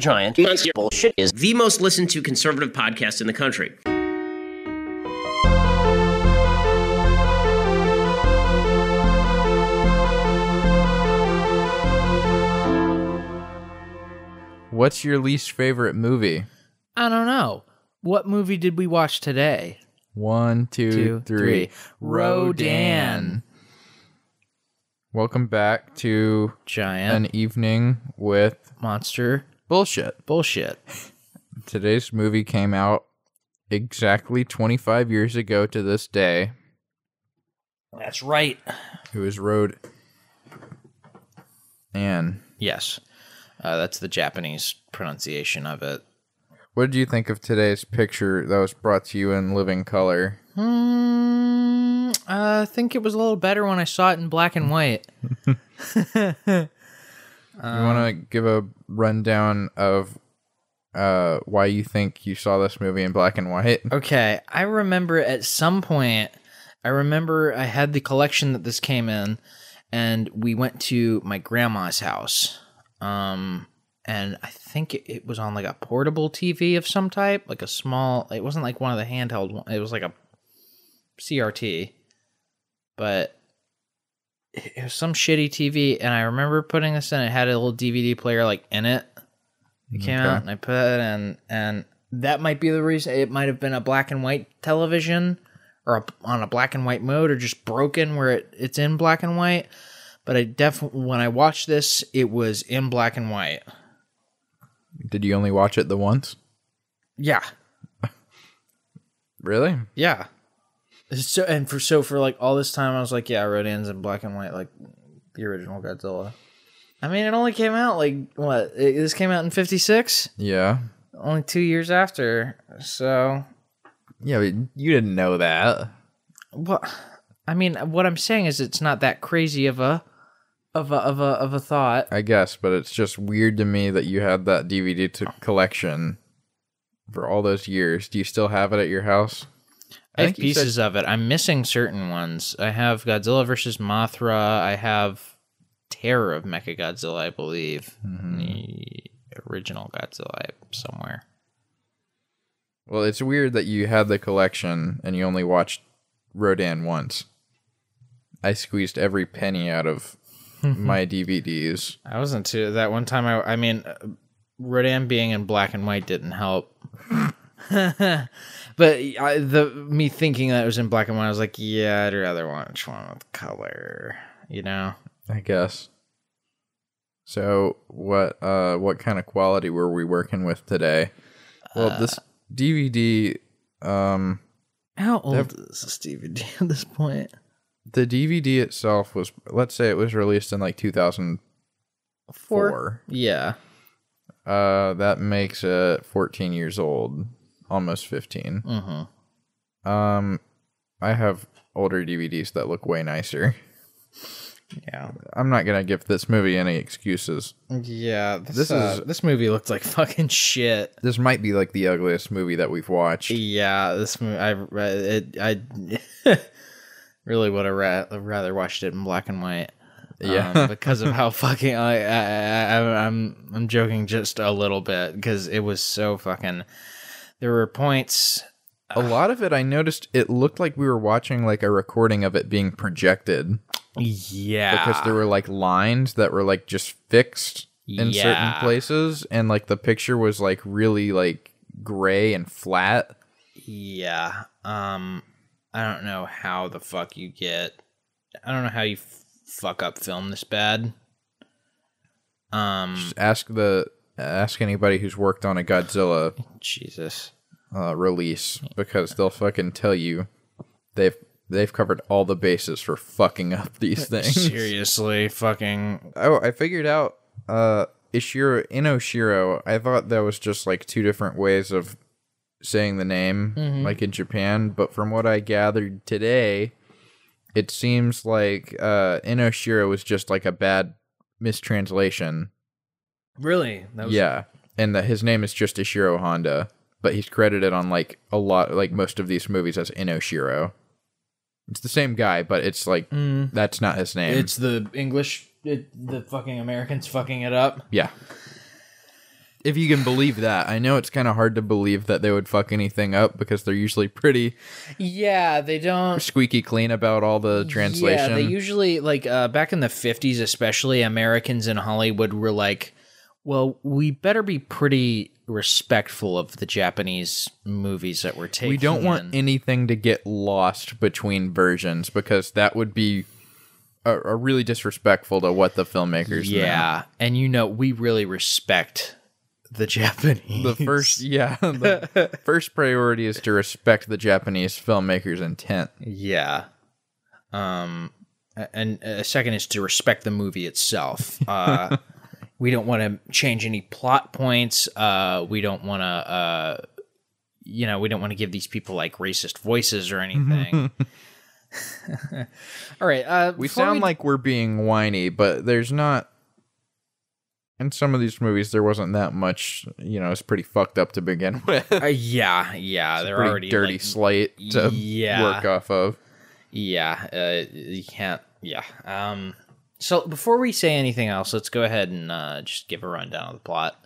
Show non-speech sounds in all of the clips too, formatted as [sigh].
Giant Monster Bullshit is the most listened to conservative podcast in the country. What's your least favorite movie? I don't know. What movie did we watch today? One, two, Two, three. three. Rodan. Welcome back to Giant an evening with monster bullshit. bullshit. [laughs] Today's movie came out exactly 25 years ago to this day. That's right. It was Road and Yes. Uh, that's the Japanese pronunciation of it. what did you think of today's picture that was brought to you in living color? Hmm. I think it was a little better when I saw it in black and white. [laughs] you want to give a rundown of uh, why you think you saw this movie in black and white? [laughs] Okay, I remember at some point, I remember I had the collection that this came in, and we went to my grandma's house. Um, and I think it, it was on like a portable TV of some type, like a small. It wasn't like one of the handheld. one- It was like a CRT, but it was some shitty TV. And I remember putting this in. It had a little DVD player like in it. It came Okay. out and I put it in, and that might be the reason. It might have been a black and white television, or a, on a black and white mode, or just broken where it, it's in black and white. But I definitely, when I watched this, it was in black and white. Did you only watch it the once? Yeah, [laughs] Really? yeah. So and for so for like all this time, I was like, yeah, Rodan's in black and white, like the original Godzilla. I mean, it only came out like what? It, this came out in '56, Yeah. only two years after. So Yeah, but you didn't know that. Well, I mean, what I'm saying is it's not that crazy of a of a of a of a thought. I guess, but it's just weird to me that you had that DVD to collection for all those years. Do you still have it at your house? I have think you said- pieces of it. I'm missing certain ones. I have Godzilla versus Mothra. I have Terror of Mechagodzilla, I believe. Mm-hmm. The original Godzilla somewhere. Well, it's weird that you had the collection and you only watched Rodan once. I squeezed every penny out of [laughs] my DVDs. I wasn't too that one time. I I mean, Rodan being in black and white didn't help. [laughs] [laughs] but I, the me thinking that it was in black and white, I was like, yeah, I'd rather watch one with color. You know. I guess. So, what uh what kind of quality were we working with today? Well, this DVD um How old is this DVD [laughs] at this point? the DVD itself was let's say it was released in like 2004. Four. Yeah. Uh that makes it 14 years old, almost 15. Mm-hmm. Um I have older DVDs that look way nicer. Yeah. I'm not going to give this movie any excuses. Yeah. This, This uh, is- this movie looked like [laughs] fucking shit. This might be like the ugliest movie that we've watched. Yeah. This movie, I it, I [laughs] really would have ra- rather watched it in black and white. Yeah. um, because of how [laughs] fucking I, I, I I'm I'm joking just a little bit because it was so fucking. There were points. A lot of it I noticed it looked like we were watching like a recording of it being projected Yeah. because there were like lines that were like just fixed in Yeah. certain places and like the picture was like really like gray and flat. Yeah. Um I don't know how the fuck you get I don't know how you f- fuck up film this bad. Um Just ask the ask anybody who's worked on a Godzilla Jesus. Uh, release because they'll fucking tell you they've they've covered all the bases for fucking up [laughs] these things. Seriously, fucking Oh, I figured out uh Ishiro Inoshiro. I thought that was just like two different ways of saying the name like in Japan, but from what I gathered today, it seems like uh Inoshiro was just like a bad mistranslation. Really? That yeah. And that his name is just Ishiro Honda, but he's credited on like a lot like most of these movies as Inoshiro. It's the same guy, but it's like that's not his name. It's the English, it, the fucking Americans fucking it up. yeah. if you can believe that. I know it's kind of hard to believe that they would fuck anything up because they're usually pretty Yeah, they don't. squeaky clean about all the translation. Yeah, they usually like uh, back in the fifties, especially Americans in Hollywood were like, "Well, we better be pretty respectful of the Japanese movies that we're taking." we don't want in." anything to get lost between versions because that would be a, a really disrespectful to what the filmmakers yeah, and you know, we really respect the [laughs] Japanese. the first yeah [laughs] the first priority is to respect the japanese filmmakers intent Yeah. Um, and a second is to respect the movie itself. Uh, [laughs] we don't want to change any plot points. Uh, we don't want to, uh, you know, we don't want to give these people like racist voices or anything. [laughs] All right. Uh, we sound like we're being whiny but there's not in some of these movies there wasn't that much you know it's pretty fucked up to begin [laughs] with Uh, yeah, yeah, they're pretty already dirty like, slate to Yeah. work off of Yeah, uh, you can't. Yeah. Um. So before we say anything else, let's go ahead and uh, just give a rundown of the plot.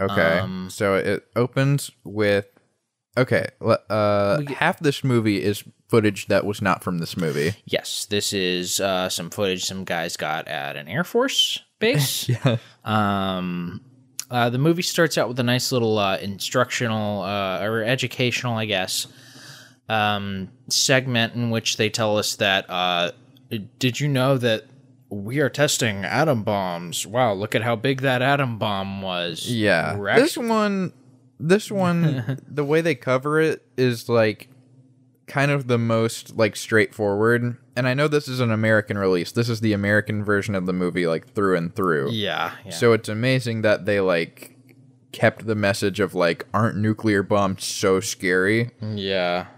okay Um, so it opens with okay uh half this movie is footage that was not from this movie Yes, this is uh, some footage some guys got at an Air Force base. [laughs] yeah. Um, uh, the movie starts out with a nice little uh, instructional uh, or educational, I guess, um, segment in which they tell us that. Uh, did you know that we are testing atom bombs? Wow, look at how big that atom bomb was. Yeah. We're This one this one [laughs] the way they cover it is like kind of the most like straightforward. And I know this is an American release. This is the American version of the movie like through and through. yeah, yeah. So it's amazing that they like kept the message of like aren't nuclear bombs so scary? yeah.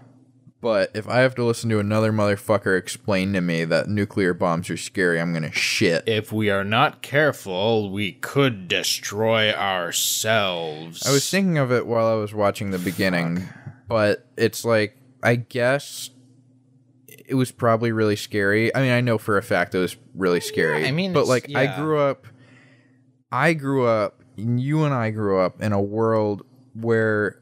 But if I have to listen to another motherfucker explain to me that nuclear bombs are scary, I'm going to shit. If we are not careful, we could destroy ourselves. I was thinking of it while I was watching the beginning, but it's like I guess it was probably really scary. I mean, I know for a fact it was really scary. I mean, but like I grew up, I grew up, you and I grew up in a world where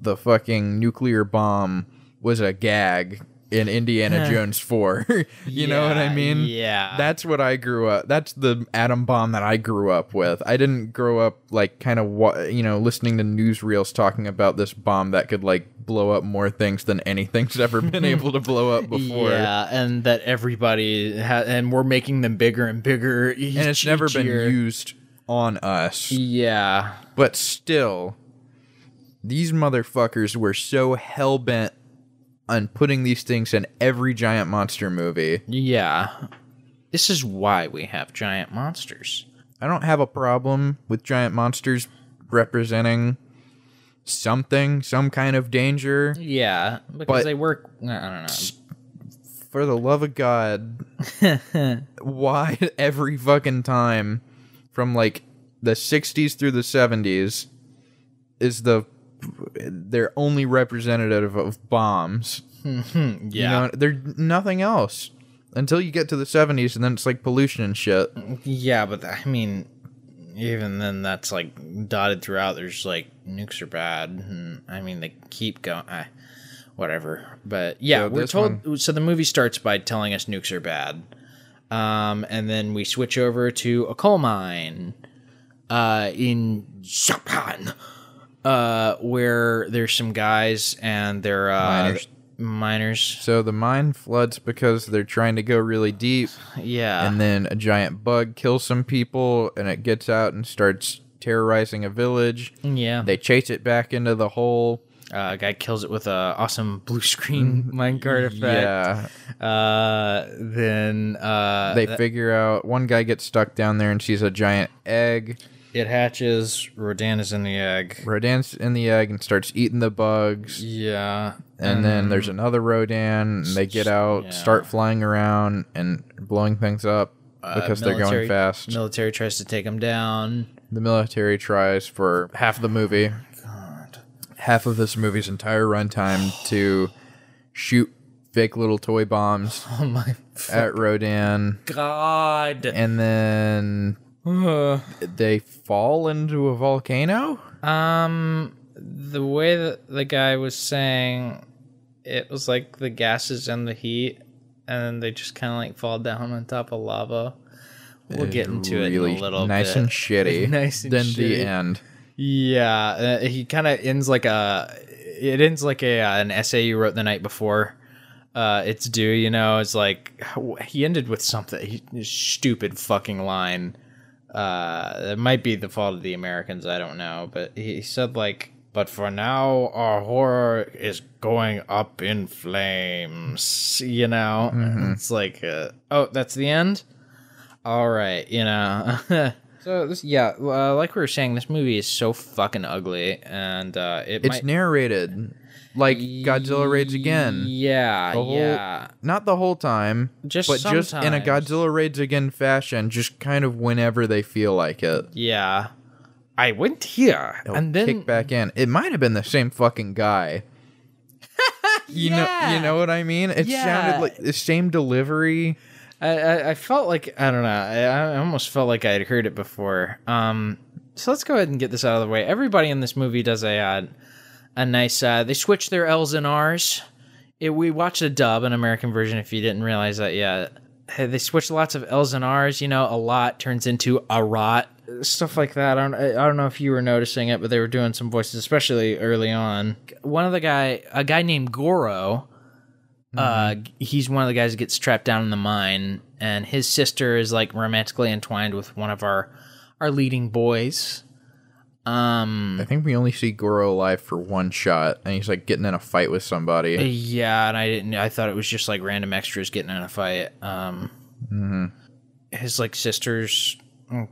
the fucking nuclear bomb was a gag in Indiana Jones 4. [laughs] you know what I mean? yeah. That's what I grew up. That's the atom bomb that I grew up with. I didn't grow up like kind of wa- you know listening to newsreels talking about this bomb that could like blow up more things than anything's [laughs] ever been able to blow up before. Yeah, and that everybody ha- and we're making them bigger and bigger. Each, And it's never been year. used on us. Yeah, But still, these motherfuckers were so hell bent on putting these things in every giant monster movie. yeah. This is why we have giant monsters. I don't have a problem with giant monsters representing something, some kind of danger. Yeah, because But- they work. I don't know. For the love of God, [laughs] why every fucking time from like the 60s through the 70s is the they're only representative of bombs. Yeah, You know, they're nothing else until you get to the 70s and then it's like pollution and shit. yeah, but I mean, even then, that's like dotted throughout. There's like nukes are bad, and I mean they keep going. I, whatever, but yeah, So we're told. So the movie starts by telling us nukes are bad, um, and then we switch over to a coal mine, uh, in Japan, uh, where there's some guys and they're uh, Miners. miners. So the mine floods because they're trying to go really deep Yeah, and then a giant bug kills some people and it gets out and starts terrorizing a village. yeah. They chase it back into the hole. uh, a guy kills it with a awesome blue [laughs] screen minecart effect. Yeah. Uh, then uh, They figure out one guy gets stuck down there and sees a giant egg. It hatches. Rodan is in the egg. Rodan's in the egg and starts eating the bugs. Yeah, And then there's another Rodan and they get out, Yeah. start flying around and blowing things up Uh, because they're going fast. Military tries to take them down. the military tries for half of the movie, God. half of this movie's entire runtime [sighs] to shoot fake little toy bombs Oh my at Rodan, god! and then they fall into a volcano. Um, the way that the guy was saying, it was like the gases and the heat, and then they just kind of like fall down on top of lava. We'll get into it in a little bit. nice bit. and shitty. [laughs] Nice and then shitty. the end. Yeah, uh, he kind of ends like a. It ends like a uh, an essay you wrote the night before. Uh, it's due, you know. It's like he ended with something he, stupid fucking line. Uh, it might be the fault of the Americans. I don't know, but he said like, "But for now, our horror is going up in flames." You know, it's like, uh, oh, that's the end. All right, you know. [laughs] so this, yeah, uh, like we were saying, this movie is so fucking ugly, and uh, it It's might, narrated like Godzilla Raids Again. Yeah, whole- yeah. Not the whole time, Just but just in a. Godzilla Raids Again fashion, just kind of whenever they feel like it. Yeah. I went here They'll and then kick back in. It might have been the same fucking guy. [laughs] You know, you know what I mean? It Yeah. sounded like the same delivery. I, I, I felt like I don't know. I, I almost felt like I had heard it before. Um, so let's go ahead and get this out of the way. Everybody in this movie does a uh, a nice. Uh, they switch their L's and R's. It, we watched a dub, an American version. If you didn't realize that yet, Hey, they switch lots of L's and R's. You know, a lot turns into a rot, stuff like that. I don't, I don't know if you were noticing it, but they were doing some voices, especially early on. One of the guy, a guy named Goro. Uh, he's one of the guys that gets trapped down in the mine, and his sister is like romantically entwined with one of our our leading boys. Um, I think we only see Goro alive for one shot, and he's like getting in a fight with somebody. yeah, and I didn't. I thought it was just like random extras getting in a fight. Um, his like sisters mm,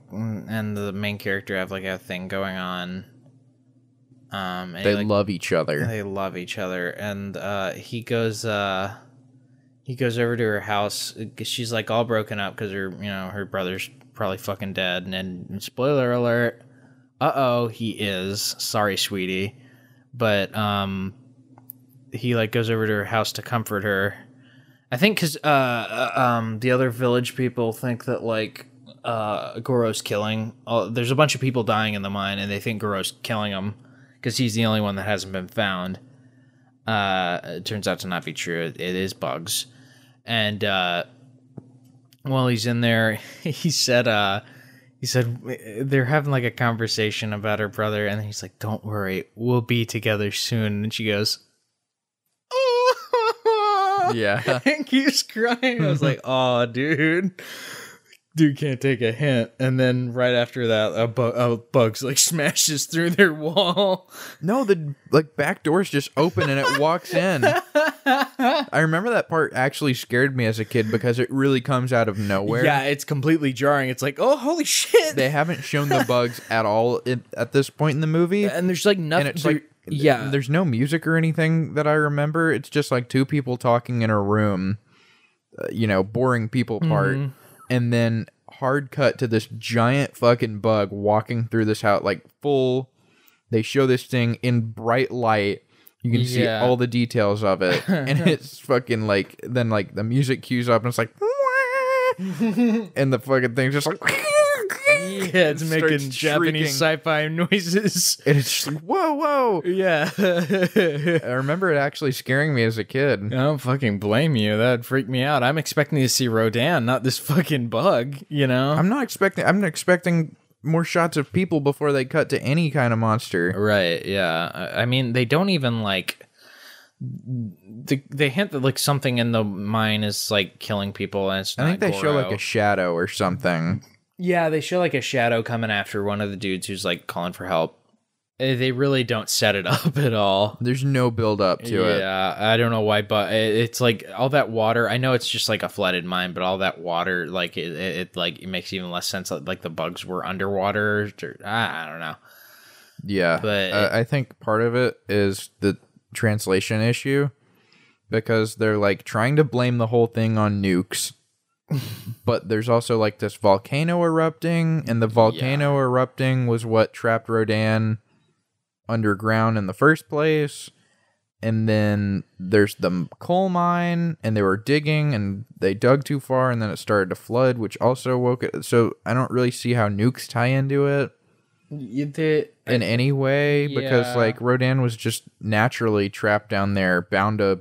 and the main character have like a thing going on. Um, They he, like, love each other. they love each other and uh he goes uh he goes over to her house. she's like all broken up because her you know her brother's probably fucking dead and then spoiler alert uh-oh he is sorry sweetie but um he like goes over to her house to comfort her i think because uh uh, um the other village people think that like uh goro's killing uh, there's a bunch of people dying in the mine and they think goro's killing them because he's the only one that hasn't been found. Uh, it turns out to not be true. It, it is bugs, and uh, while he's in there, [laughs] he said, uh, he said eh, they're having like a conversation about her brother, and he's like, "Don't worry, we'll be together soon." And she goes, oh yeah. [laughs] and keeps crying. I was like, [laughs] "Oh, dude." Dude can't take a hint, and then right after that, a, bu- a bugs like [laughs] smashes through their wall. No, the like back doors just open and it walks in. [laughs] I remember that part actually scared me as a kid because it really comes out of nowhere. Yeah, it's completely jarring. It's like, oh, holy shit! They haven't shown the bugs [laughs] at all in, at this point in the movie. and there's like nothing. and it's like yeah, there's no music or anything that I remember. It's just like two people talking in a room, uh, you know, boring people part, Mm-hmm. And then hard cut to this giant fucking bug walking through this house, like full. They show this thing in bright light. You can see Yeah. all the details of it, [laughs] and it's fucking like then like the music cues up, and it's like, [laughs] and the fucking thing's just like. [laughs] [laughs] it's making Japanese sci-fi [laughs] noises. And it's just [laughs] like, whoa, whoa. Yeah, I remember it actually scaring me as a kid. I don't fucking blame you. That'd freak me out. I'm expecting to see Rodan, not this fucking bug. You know. I'm not expecting. I'm expecting more shots of people before they cut to any kind of monster. Right. Yeah. I mean, they don't even like. They, they hint that like something in the mine is like killing people, and it's I think they show like a shadow or something. Yeah, they show like a shadow coming after one of the dudes who's like calling for help. Eh, They really don't set it [laughs] up at all. There's no build up to it. yeah, I don't know why, but it's like all that water. I know it's just like a flooded mine, but all that water, like it, it, it like it makes even less sense. Like the bugs were underwater. Or, I, don't know. Yeah, But uh, I think part of it is the translation issue because they're like trying to blame the whole thing on nukes. [laughs] but there's also like this volcano erupting, and the volcano erupting was what trapped Rodan underground in the first place. and then there's the coal mine, and they were digging, and they dug too far, and then it started to flood, which also woke it. So I don't really see how nukes tie into it Did, in any way because like Rodan was just naturally trapped down there, bound to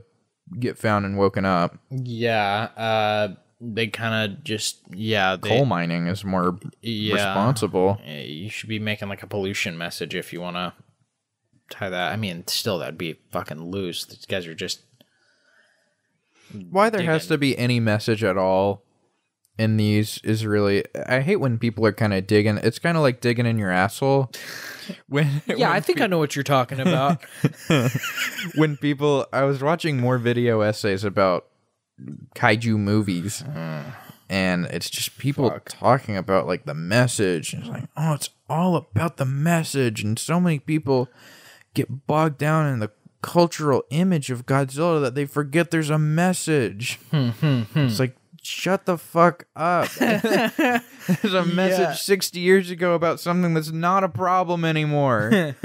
get found and woken up. yeah, uh, they kind of just yeah they, Coal mining is more yeah. responsible. Eh, You should be making like a pollution message if you want to tie that. I mean, still that'd be fucking loose. These guys are just Why there has to be any message at all in these is really I hate when people are kind of digging. It's kind of like digging in your asshole. [laughs] When yeah. I think I know what you're talking about. [laughs] when people I was watching more video essays about kaiju movies mm-hmm. and it's just people talking about like the message and it's like oh it's all about the message and so many people get bogged down in the cultural image of Godzilla that they forget there's a message. Hmm, hmm, hmm. it's like shut the fuck up. [laughs] there's a message Yeah. 60 years ago about something that's not a problem anymore. [laughs]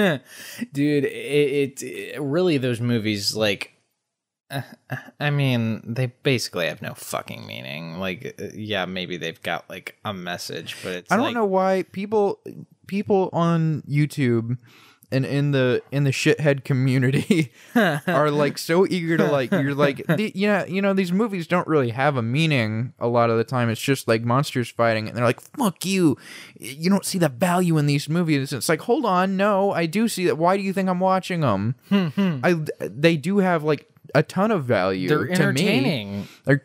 dude it, it, it- really those movies like uh, i mean they basically have no fucking meaning. Like uh, yeah maybe they've got like a message but it's I don't like, know why people people on YouTube and in the in the shithead community [laughs] are like so eager to like you're like [laughs] the, yeah you know these movies don't really have a meaning a lot of the time. It's just like monsters fighting and they're like fuck you. You don't see the value in these movies. It's like hold on. No I do see that. Why do you think I'm watching them I they do have like a ton of value they're to me entertaining there,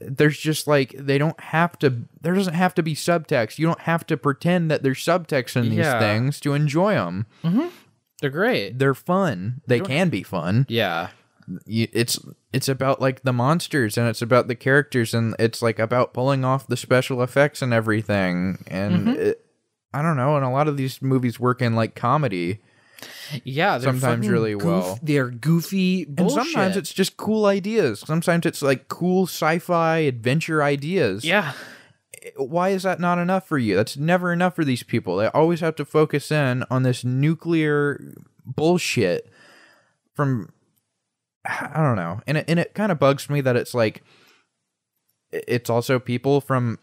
there's just like they don't have to. There doesn't have to be subtext. You don't have to pretend that there's subtext in these Yeah. things to enjoy them. Mm-hmm. they're great They're fun. They can be fun. yeah It's it's about like the monsters and it's about the characters and it's like about pulling off the special effects and everything. And mm-hmm. it, I don't know. And a lot of these movies work in like comedy. Yeah Sometimes really goof- well. they're goofy And sometimes it's just cool ideas. Sometimes it's like cool sci-fi adventure ideas. yeah eh, why is that not enough for you? That's never enough for these people. They always have to focus in on this nuclear bullshit from I don't know. And it, and it kind of bugs me that it's like it's also people from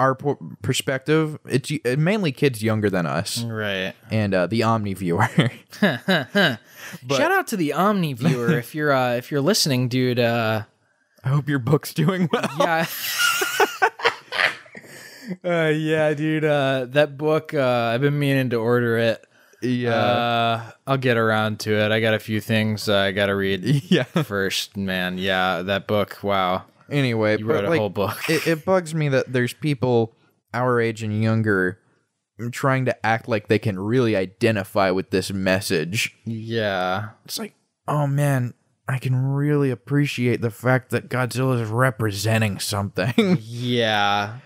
our po- perspective. It's y- mainly kids younger than us right and uh, the Omni viewer. [laughs] shout out to the omni viewer if you're uh if you're listening dude uh I hope your book's doing well. yeah [laughs] uh yeah dude uh that book uh i've been meaning to order it Yeah. Uh, I'll get around to it. I got a few things uh, I got to read [laughs] yeah. first, man. Yeah, that book. Wow. Anyway, You wrote a like, whole book. it, it bugs me that there's people our age and younger trying to act like they can really identify with this message. Yeah. It's like, oh man, I can really appreciate the fact that Godzilla is representing something. [laughs] Yeah.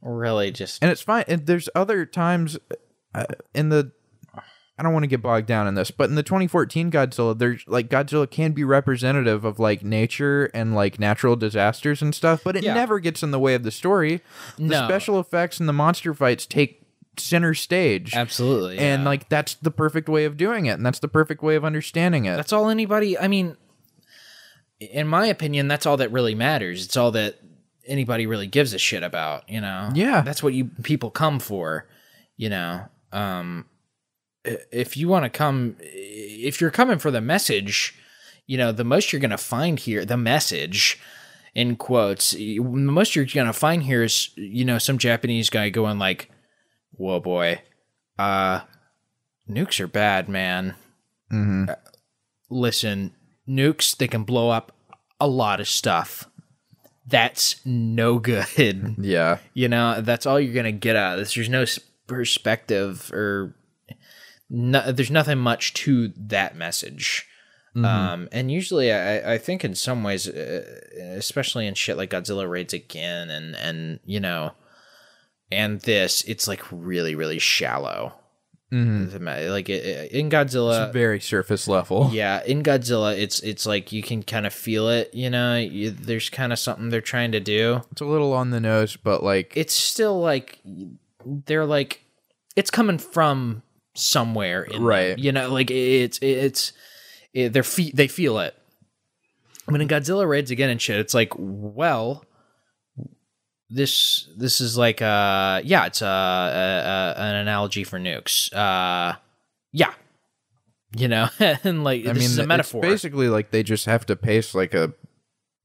Really just and it's fine. And there's other times uh, in the. I don't want to get bogged down in this, but in the 2014 Godzilla, there's like Godzilla can be representative of like nature and like natural disasters and stuff, but it Yeah. never gets in the way of the story. No. The special effects and the monster fights take center stage. absolutely. And like that's the perfect way of doing it, and that's the perfect way of understanding it. that's all anybody, I mean, in my opinion, that's all that really matters. It's all that anybody really gives a shit about, you know? Yeah. That's what you people come for, you know? Um, if you want to come, if you're coming for the message, you know, the most you're going to find here, the message in quotes, the most you're going to find here is, you know, some Japanese guy going like, whoa, boy, uh, nukes are bad, man. Mm-hmm. Uh, listen, nukes, they can blow up a lot of stuff. That's no [laughs] good. yeah. You know, that's all you're gonna get out of this. There's no perspective or no, there's nothing much to that message. Um, and usually, I, I think in some ways, uh, especially in shit like Godzilla raids again, and and you know, and this, it's like really really shallow. Mhm. Like in Godzilla, It's very surface level. [laughs] yeah, in Godzilla, it's it's like you can kind of feel it. You know, you, there's kind of something they're trying to do It's a little on the nose, but like it's still like they're like it's coming from somewhere in them, Right. you know like it's it's it, their feet they feel it. But in Godzilla raids again and shit, it's like, well, this this is like uh yeah, it's uh, a, a, an analogy for nukes. Uh, yeah, you know, [laughs] and like I this mean, is a it's metaphor. basically like they just have to paste like a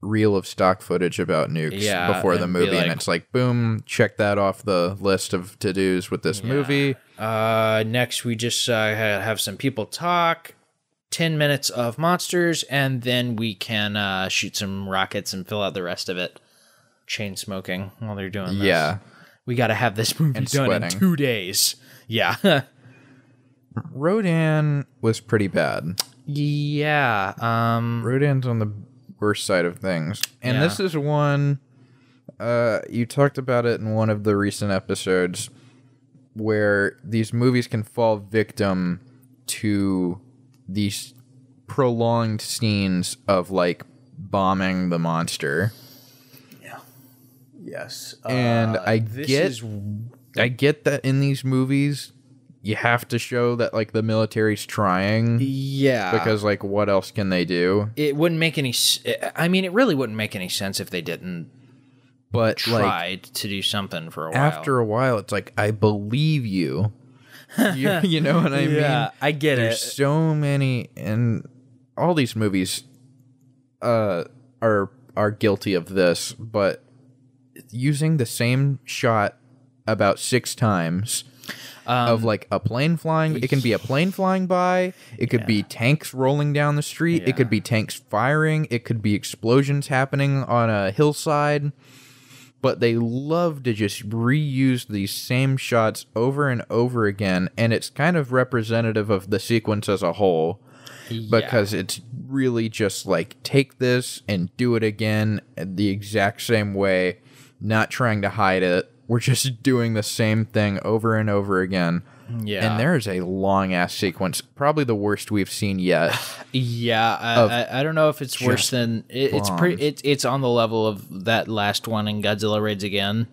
reel of stock footage about nukes Yeah, before the be movie, and it's like, boom, check that off the list of to dos with this movie. Uh, next, we just uh, have some people talk. 10 minutes of monsters, and then we can uh, shoot some rockets and fill out the rest of it. Chain smoking while they're doing this. Yeah, We got to have this [laughs] movie And done in two days. Yeah. [laughs] Rodan was pretty bad. yeah. Um, Rodan's on the worst side of things. And Yeah. this is one uh you talked about it in one of the recent episodes where these movies can fall victim to these prolonged scenes of like bombing the monster. Yeah. Yes. And I get is- I get that in these movies you have to show that like the military's trying yeah. because like what else can they do? it wouldn't make any. s- I mean, it really wouldn't make any sense if they didn't But like try to do something for a while. after a while it's like i believe you [laughs] you, you know what i yeah, mean I get there's it. There's so many and all these movies uh are are guilty of this but using the same shot about six times Um, of like a plane flying it can be a plane flying by it could be tanks rolling down the street it could be tanks firing it could be explosions happening on a hillside but they love to just reuse these same shots over and over again and it's kind of representative of the sequence as a whole because it's really just like take this and do it again the exact same way not trying to hide it we're just doing the same thing over and over again Yeah. and there's a long ass sequence probably the worst we've seen yet [sighs] Yeah, I, I, I don't know if it's worse than it, it's pretty. It's it's on the level of that last one in Godzilla raids again,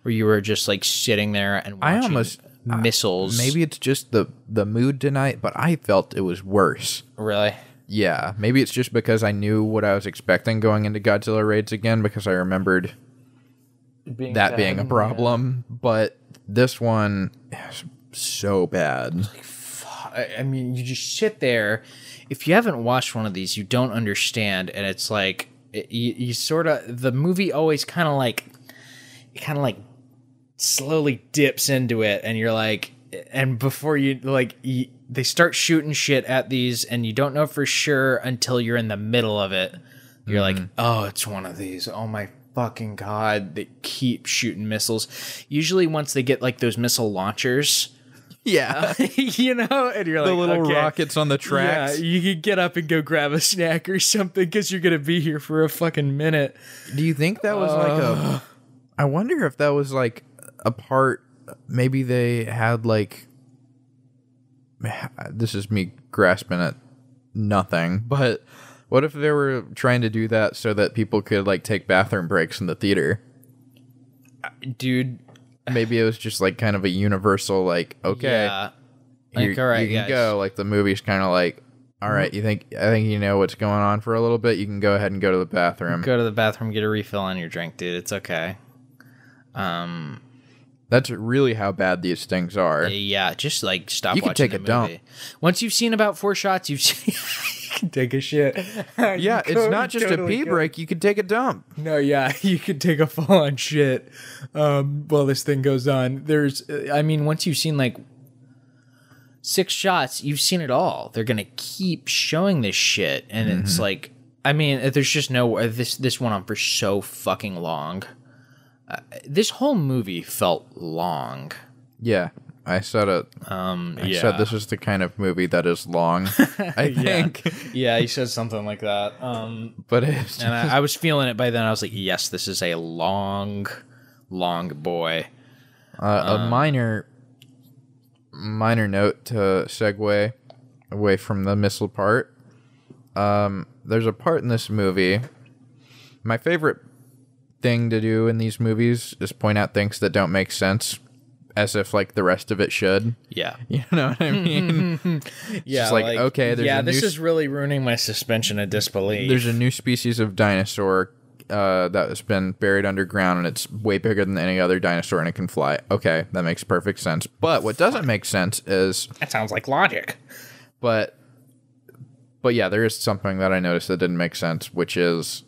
where you were just like sitting there and I almost- missiles. maybe it's just the the mood tonight but i felt it was worse really. Yeah, maybe it's just because I knew what I was expecting going into Godzilla raids again because I remembered that being a problem. But this one is so bad. I, I mean, you just sit there. If you haven't watched one of these, you don't understand, and it's like it, you, you sort of the movie always kind of like kind of like slowly dips into it, and you're like, and before you like you, they start shooting shit at these, and you don't know for sure until you're in the middle of it. You're like, mm-hmm. oh, it's one of these. Oh my fucking god! They keep shooting missiles. Usually, once they get like those missile launchers [laughs] Yeah, [laughs] you know, and you're like the little okay, rockets on the tracks. Yeah, you can get up and go grab a snack or [laughs] something because you're gonna be here for a fucking minute. Do you think that was like a? Uh. [sighs] I wonder if that was like a part. Maybe they had like. [sighs] This is me grasping at nothing, but what if they were trying to do that so that people could like take bathroom breaks in the theater? Dude, maybe it was just like kind of a universal like okay yeah, like all right, you can guys. go like the movie's kind of like all right you think i think you know what's going on for a little bit you can go ahead and go to the bathroom Go to the bathroom, get a refill on your drink, dude. It's okay. Um, that's really how bad these things are yeah, just like stop You can take a dump. Once you've seen about four shots, you've [laughs] seen. Can [laughs] take a shit. [laughs] yeah it's not just a pee break you could take a dump No, yeah, [laughs] you could take a full on shit um, while this thing goes on. There's, uh, I mean, once you've seen like six shots, you've seen it all. They're gonna keep showing this shit, and it's like, I mean, uh, there's just no uh, this. This went on for so fucking long. Uh, this whole movie felt long. yeah i said it Um, i yeah, said this is the kind of movie that is long [laughs] i think yeah, he said something like that. Um, but it's and I, I was feeling it by then. I was like, yes, this is a long, long boy. Uh, a minor minor note to segue away from the missile part. Um, there's a part in this movie. My favorite thing to do in these movies is point out things that don't make sense as if like the rest of it should. Yeah. [laughs] You know what I mean? [laughs] Yeah. just like, okay, there's yeah, a this is really ruining my suspension of disbelief. There's a new species of dinosaur uh, that has been buried underground, and it's way bigger than any other dinosaur, and it can fly. Okay, that makes perfect sense. But what doesn't make sense is, that sounds like logic. but, but yeah, there is something that I noticed that didn't make sense, which is,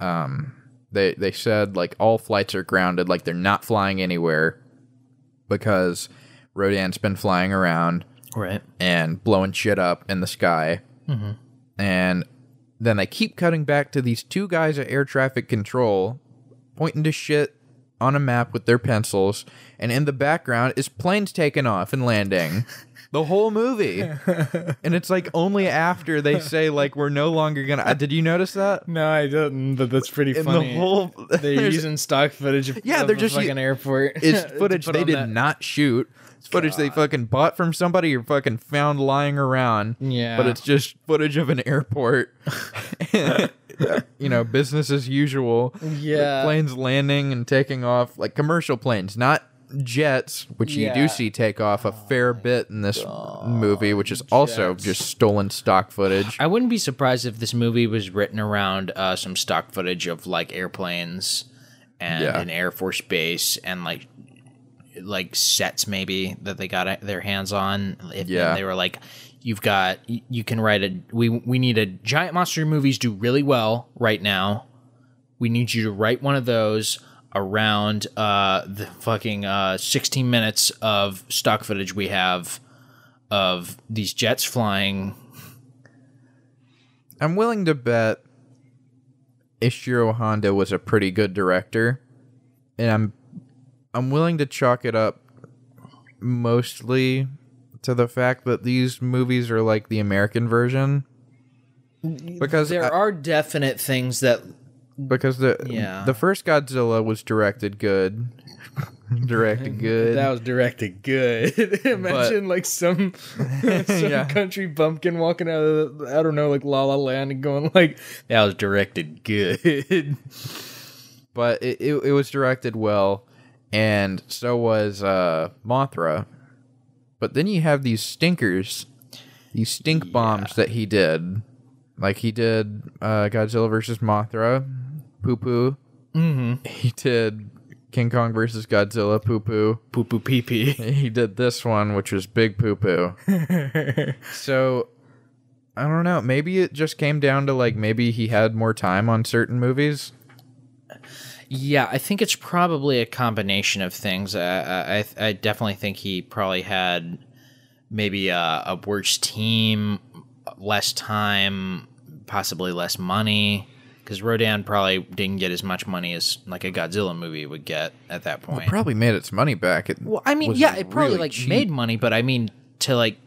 um, they they said like all flights are grounded, like they're not flying anywhere, because Rodan's been flying around Right. and blowing shit up in the sky. Mm-hmm. And then they keep cutting back to these two guys at air traffic control pointing to shit on a map with their pencils. And in the background is planes taking off and landing. [laughs] The whole movie. and it's like only after they say, like, we're no longer gonna. Uh, did you notice that? No, I didn't, but that's pretty In funny. the whole. they're [laughs] using stock footage of, Yeah, of they're just u- fucking airport. It's [laughs] footage they did that. not shoot. It's footage they fucking bought from somebody or fucking found lying around. Yeah. But it's just footage of an airport. [laughs] you know, business as usual. Yeah. planes landing and taking off, like commercial planes, not jets, which you do see take off a fair bit in this movie, which is also jets. just stolen stock footage. I wouldn't be surprised if this movie was written around uh, some stock footage of like airplanes and Yeah. an Air Force base and like like sets maybe that they got their hands on. If Yeah. they were like, you've got you can write a we we need a giant monster movies do really well right now. We need you to write one of those around uh the fucking uh 16 minutes of stock footage we have of these jets flying I'm willing to bet Ishiro Honda was a pretty good director, and I'm I'm willing to chalk it up mostly to the fact that these movies are like the American version. Because there I- are definite things that because the Yeah. the first Godzilla was directed good, [laughs] directed [laughs] good. that was directed good. [laughs] Imagine like some some Yeah. country bumpkin walking out of the, I don't know like La La Land and going like that was directed good. but it, it, it was directed well and so was uh mothra but then you have these stinkers these stink bombs that he did like he did uh godzilla versus mothra poo poo mm-hmm. he did king kong versus godzilla poo poo Poo poo pee pee. [laughs] he did this one which was big poo poo [laughs] so i don't know maybe it just came down to like maybe he had more time on certain movies Yeah, I think it's probably a combination of things. Uh, I I definitely think he probably had maybe a, a worse team, less time, possibly less money. Because Rodan probably didn't get as much money as like a Godzilla movie would get at that point. probably made its money back. It Well, I mean, yeah, it probably really like cheap. made money, but I mean to like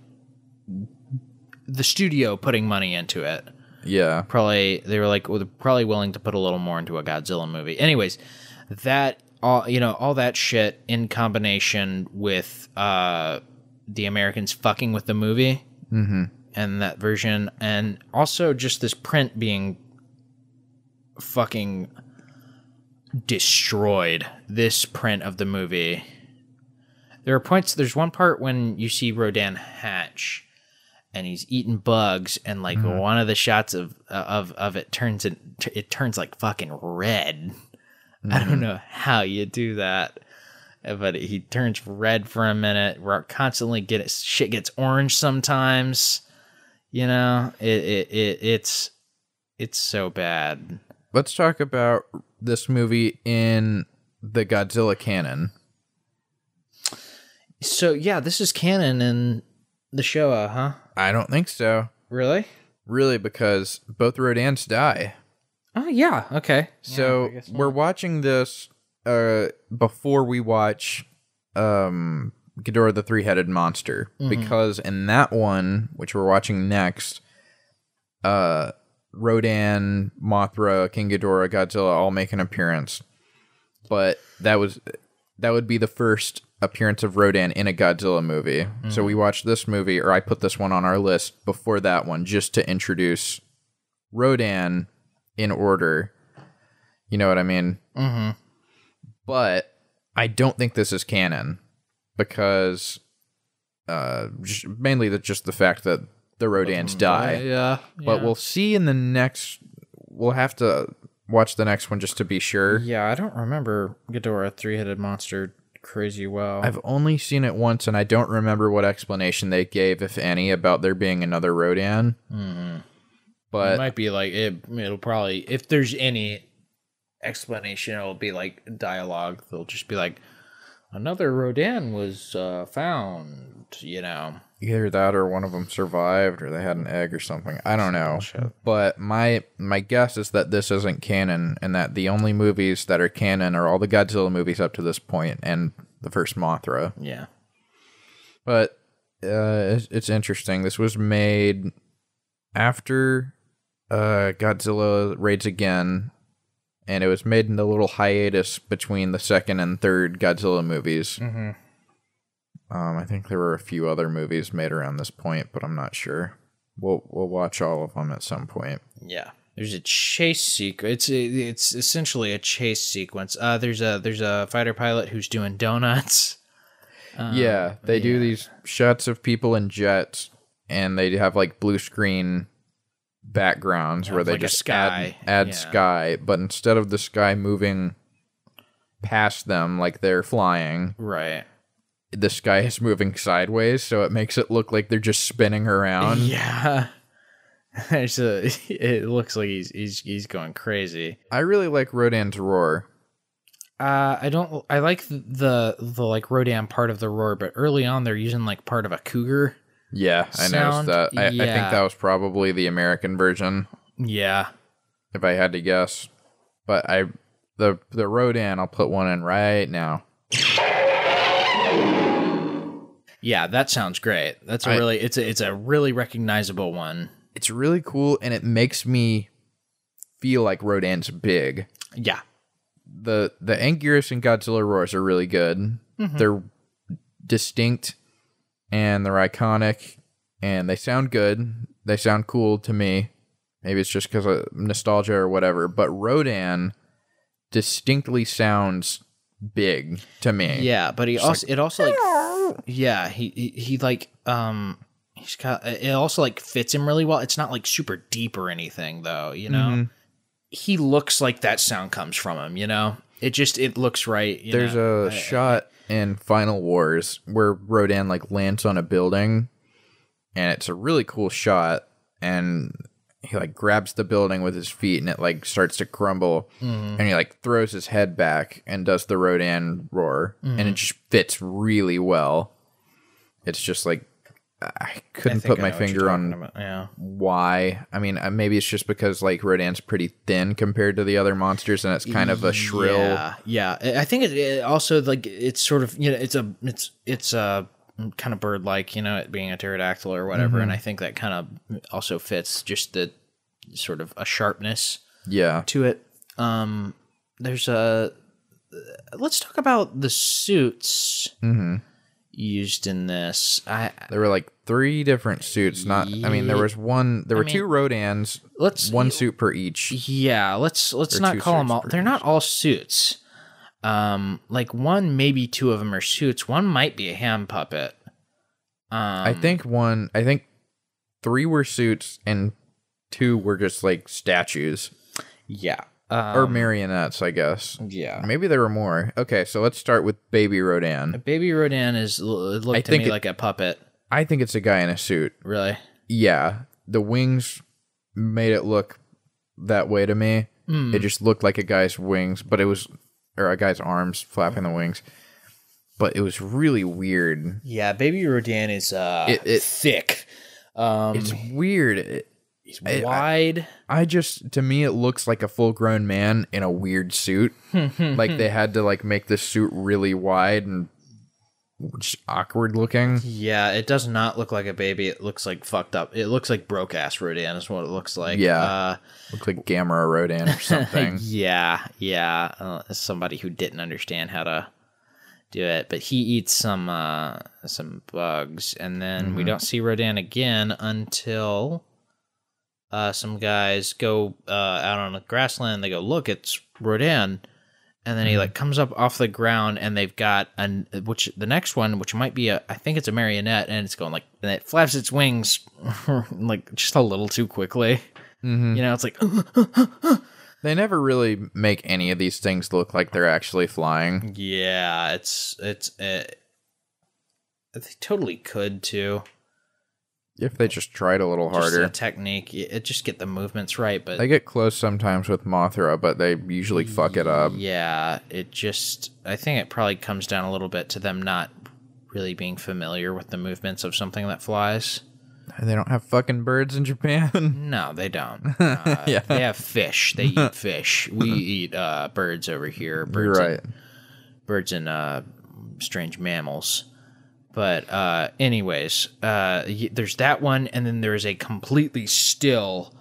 the studio putting money into it. Yeah, Probably they were like well, probably willing to put a little more into a Godzilla movie. Anyways, that all you know, all that shit in combination with uh the Americans fucking with the movie and that version, and also just this print being fucking destroyed. This print of the movie. There are points. There's one part when you see Rodan hatch, and he's eating bugs, and like mm-hmm. one of the shots of uh, of of it turns it it turns like fucking red. I don't mm-hmm. know how you do that, but he turns red for a minute. We're constantly get shit gets orange sometimes. You know, it, it it it's it's so bad. let's talk about this movie in the Godzilla canon. So yeah, this is canon in the Showa, huh? I don't think so, Really? really, because both Rodans die. Oh yeah. Okay. So we're watching this uh, before we watch um, Ghidorah the Three-Headed Monster, because in that one, which we're watching next, uh, Rodan, Mothra, King Ghidorah, Godzilla all make an appearance, but that was that would be the first appearance of Rodan in a Godzilla movie. So we watched this movie, or I put this one on our list before that one, just to introduce Rodan in order. You know what I mean? Mm-hmm. But I don't think this is canon because uh mainly the, just the fact that the Rodans die. Yeah, But we'll see in the next we'll have to watch the next one just to be sure. Yeah, I don't remember Ghidorah three headed monster crazy well. I've only seen it once and I don't remember what explanation they gave if any about there being another Rodan. it But it might be like it. It'll probably if there's any explanation, it'll be like dialogue. They'll just be like, another Rodan was uh, found. You know. either that or one of them survived or they had an egg or something i don't know but my my guess is that this isn't canon and that the only movies that are canon are all the godzilla movies up to this point and the first mothra Yeah. but uh it's, it's interesting this was made after uh godzilla raids again and it was made in the little hiatus between the second and third godzilla movies Mm-hmm. um, I think there were a few other movies made around this point, but I'm not sure. We'll we'll watch all of them at some point. Yeah. There's a chase sequence. It's it's essentially a chase sequence. Uh, there's a there's a fighter pilot who's doing donuts. yeah, they do these shots of people in jets, and they have like blue screen backgrounds where they like just sky. add, add Yeah. sky, but instead of the sky moving past them like they're flying, Right. the sky is moving sideways, so it makes it look like they're just spinning around. Yeah. [laughs] There's a, it looks like he's he's he's going crazy. I really like Rodan's roar. Uh, I don't. I like the the like Rodan part of the roar, but early on they're using like part of a cougar. Yeah, I Sound, noticed that. I, I think that was probably the American version, Yeah. if I had to guess. But I, the the Rodan, I'll put one in right now. Yeah, that sounds great. That's a I- really it's a it's a really recognizable one. It's really cool, and it makes me feel like Rodan's big. Yeah. the The Anguirus and Godzilla roars are really good. Mm-hmm. They're distinct, and they're iconic, and they sound good. They sound cool to me. Maybe it's just because of nostalgia or whatever. But Rodan distinctly sounds big to me. Yeah, but he also it also like yeah he, he he like um he's got it also like fits him really well. It's not like super deep or anything though, you know. Mm-hmm. He looks like that sound comes from him, you know. It just it looks right. There's know? a shot in Final Wars where Rodan like lands on a building, and it's a really cool shot. And he like grabs the building with his feet, and it like starts to crumble. Mm-hmm. And he like throws his head back and does the Rodan roar, and Mm-hmm. it just fits really well. It's just like I I couldn't think put I my know what you're finger on Yeah. why. I mean, uh, maybe it's just because like Rodan's pretty thin compared to the other monsters, and it's kind of a shrill. Yeah, yeah. I I think it, it also like it's sort of you know it's a it's it's a kind of bird like you know it being a pterodactyl or whatever, Mm-hmm. and I think that kind of also fits just the sort of a sharpness Yeah. to it. Um, there's a let's talk about the suits Mm-hmm. Used in this. I There were like three different suits. Not, I mean, there was one. There were mean, two Rodans. let's One suit per each. Yeah, let's let's not call them all. They're not all suits. Um, like one, maybe two of them are suits. One might be a hand puppet. Um, I think one. I think three were suits and two were just like statues yeah, um, or marionettes. I guess. yeah. Maybe there were more. Okay, so let's start with Baby Rodan. Baby Rodan is it looked I to me it- like a puppet. I think it's a guy in a suit. Really? Yeah, the wings made it look that way to me. Hmm. It just looked like a guy's wings, but it was or a guy's arms flapping the wings. But it was really weird. Yeah, Baby Rodan is uh It- it- thick. Um, It's weird. It- he's I- wide. I just to me it looks like a full grown man in a weird suit. [laughs] like they had to like make this suit really wide and just awkward looking. yeah, it does not look like a baby. It looks like fucked up. It looks like broke ass Rodan is what it looks like. Yeah. Uh, Looks like Gamma Rodan or [laughs] something. [laughs] Yeah, yeah. Uh, somebody who didn't understand how to do it, but he eats some uh, some bugs, and then Mm-hmm. we don't see Rodan again until uh, some guys go uh, out on the grassland. They go, "Look, it's Rodan," and then he like comes up off the ground and they've got an which the next one which might be a i think it's a marionette and it's going like and it flaps its wings [laughs] like just a little too quickly Mm-hmm. you know it's like [laughs] They never really make any of these things look like they're actually flying. yeah it's it's uh, they totally could too If they just tried a little just harder. a technique it just get the movements right but They get close sometimes with Mothra, but they usually fuck it up. Yeah, it just I think it probably comes down a little bit to them not really being familiar with the movements of something that flies. And they don't have fucking birds in Japan. [laughs] No, they don't. [laughs] Uh, Yeah. They have fish. They eat [laughs] fish. We eat uh, birds over here. Birds You're and- right. birds and uh, strange mammals. But uh, anyways, uh, there's that one, and then there's a completely still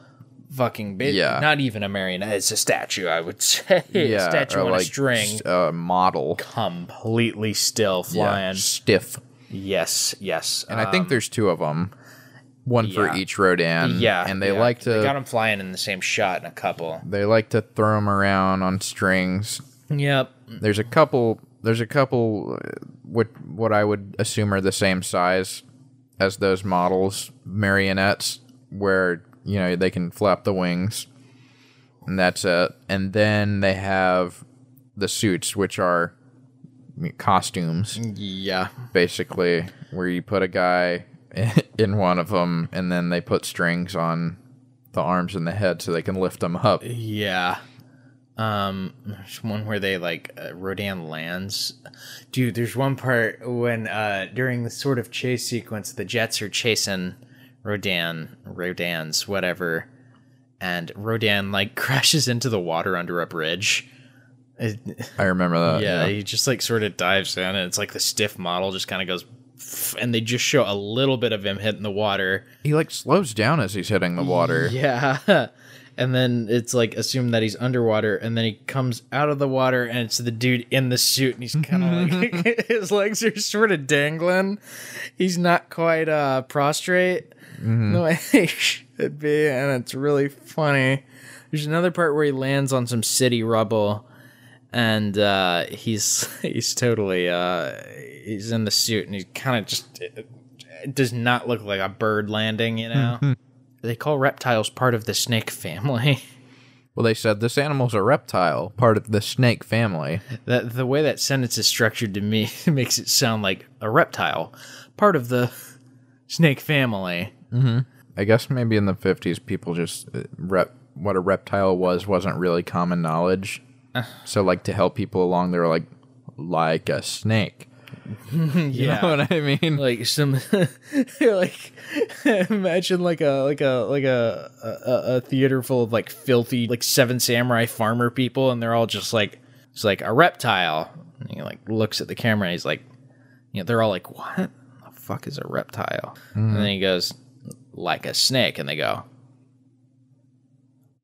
fucking big. Yeah. Not even a marionette. It's a statue. I would [laughs] say. Yeah, a statue on like a string. s- uh, model. completely still Yeah, flying. stiff. Yes, yes. And I think there's two of them. One for each Rodan. yeah, And they yeah. like They got them flying in the same shot in a couple. they like to throw them around on strings. Yep. There's a couple there's a couple uh, what what I would assume are the same size as those models marionettes where you know they can flap the wings and that's it and then they have the suits which are costumes Yeah. basically where you put a guy [laughs] in one of them and then they put strings on the arms and the head so they can lift them up Yeah. Um, there's one where they like uh, Rodan lands. Dude, there's one part when uh during the sort of chase sequence, the jets are chasing Rodan, Rodan's whatever, and Rodan like [laughs] crashes into the water under a bridge. It- i remember that yeah, he just like sort of dives in, and it's like the stiff model just kind of goes, and they just show a little bit of him hitting the water. he like slows down as he's hitting the water [laughs] Yeah. And then it's like assumed that he's underwater, and then he comes out of the water, and it's the dude in the suit, and he's kind of [laughs] like [laughs] his legs are sort of dangling. He's not quite uh prostrate the way he should be, and it's really funny. There's another part where he lands on some city rubble, and uh, he's [laughs] he's totally uh, he's in the suit, and he kind of just does not look like a bird landing, you know. They call reptiles part of the snake family. [laughs] Well, they said this animal's a reptile, part of the snake family. that the way that sentence is structured to me [laughs] makes it sound like a reptile, part of the snake family. I guess maybe in the 50s, people just uh, rep what a reptile was wasn't really common knowledge. so, like, to help people along, they were like, like a snake. [laughs] You Yeah. know what I mean? like some [laughs] like [laughs] imagine like a like a like a, a a theater full of like filthy like seven samurai farmer people and they're all just like it's like a reptile. And he like looks at the camera and he's like you know they're all like what the fuck is a reptile? And then he mm-hmm. goes like a snake and they go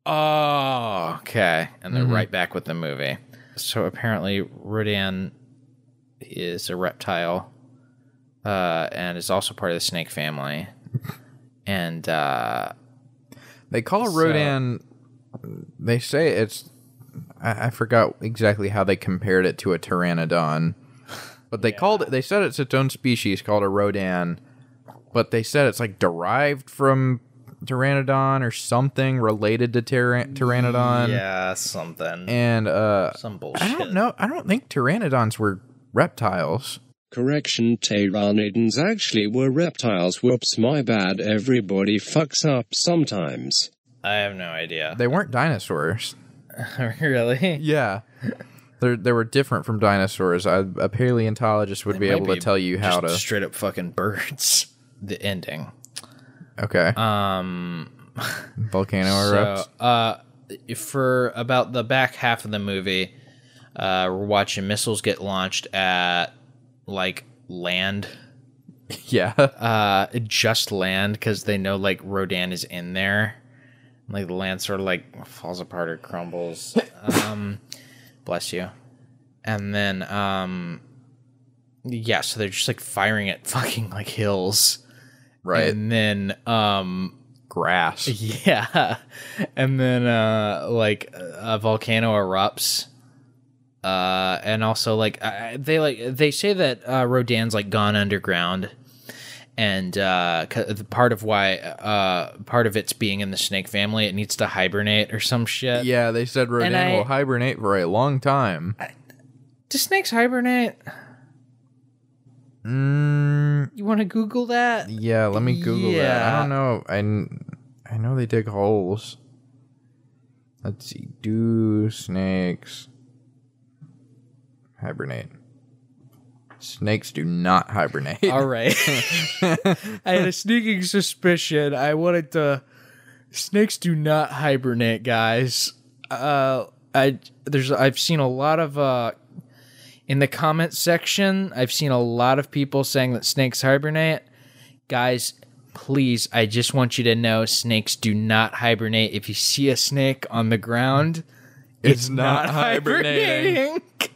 oh okay and they're mm-hmm. right back with the movie. So apparently rodan is a reptile uh, and is also part of the snake family. and uh, They call a Rodan. They say it's. I, I forgot exactly how they compared it to a pteranodon, but they called it. They said it's its own species called a Rodan, but they said it's like derived from pteranodon or something related to pteranodon. yeah, something, And uh, some bullshit. I don't know. I don't think pteranodons were reptiles. Correction, pteranodons actually were reptiles. Whoops, my bad. Everybody fucks up sometimes. I have no idea. They weren't dinosaurs. [laughs] really? Yeah. They're, they were different from dinosaurs. I, a paleontologist would be Might able to tell you how just to. straight up fucking birds. [laughs] The ending. Okay. Um. Volcano [laughs] So, erupts. uh, for about the back half of the movie, uh, we're watching missiles get launched at like land. [laughs] Yeah. uh just land because they know like rodan is in there. Like the land sort of like falls apart or crumbles. [laughs] Um bless you. And then um yeah so they're just like firing at fucking like hills. Right. and then um Grass. [laughs] yeah. And then uh like a volcano erupts Uh, and also like uh, they like they say that uh, Rodan's like gone underground, and uh, the part of why uh, part of it's being in the snake family, it needs to hibernate or some shit. Yeah, they said Rodan I- will hibernate for a long time. Do snakes hibernate? Mm, You want to Google that? yeah, let me Google that. I don't know. I, I know they dig holes. Let's see. Do snakes hibernate? Snakes do not [laughs] hibernate. All right. I had a [laughs] sneaking suspicion. I wanted to. Snakes do not hibernate, guys. Uh, I there's I've seen a lot of uh in the comment section. I've seen a lot of people saying that snakes hibernate. Guys, please, I just want you to know snakes do not hibernate. If you see a snake on the ground, It's not hibernating. hibernating. [laughs]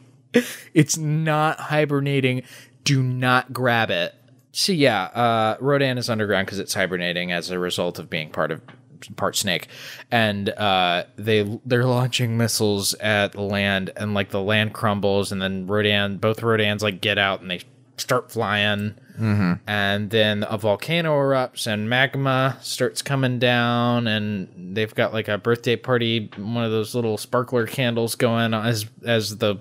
it's not hibernating. Do not grab it. So yeah, uh, Rodan is underground because it's hibernating as a result of being part of part snake, and uh, they they're launching missiles at the land, and like the land crumbles, and then Rodan, both Rodans like get out and they start flying, and then a volcano erupts and magma starts coming down, and they've got like a birthday party, one of those little sparkler candles going as as the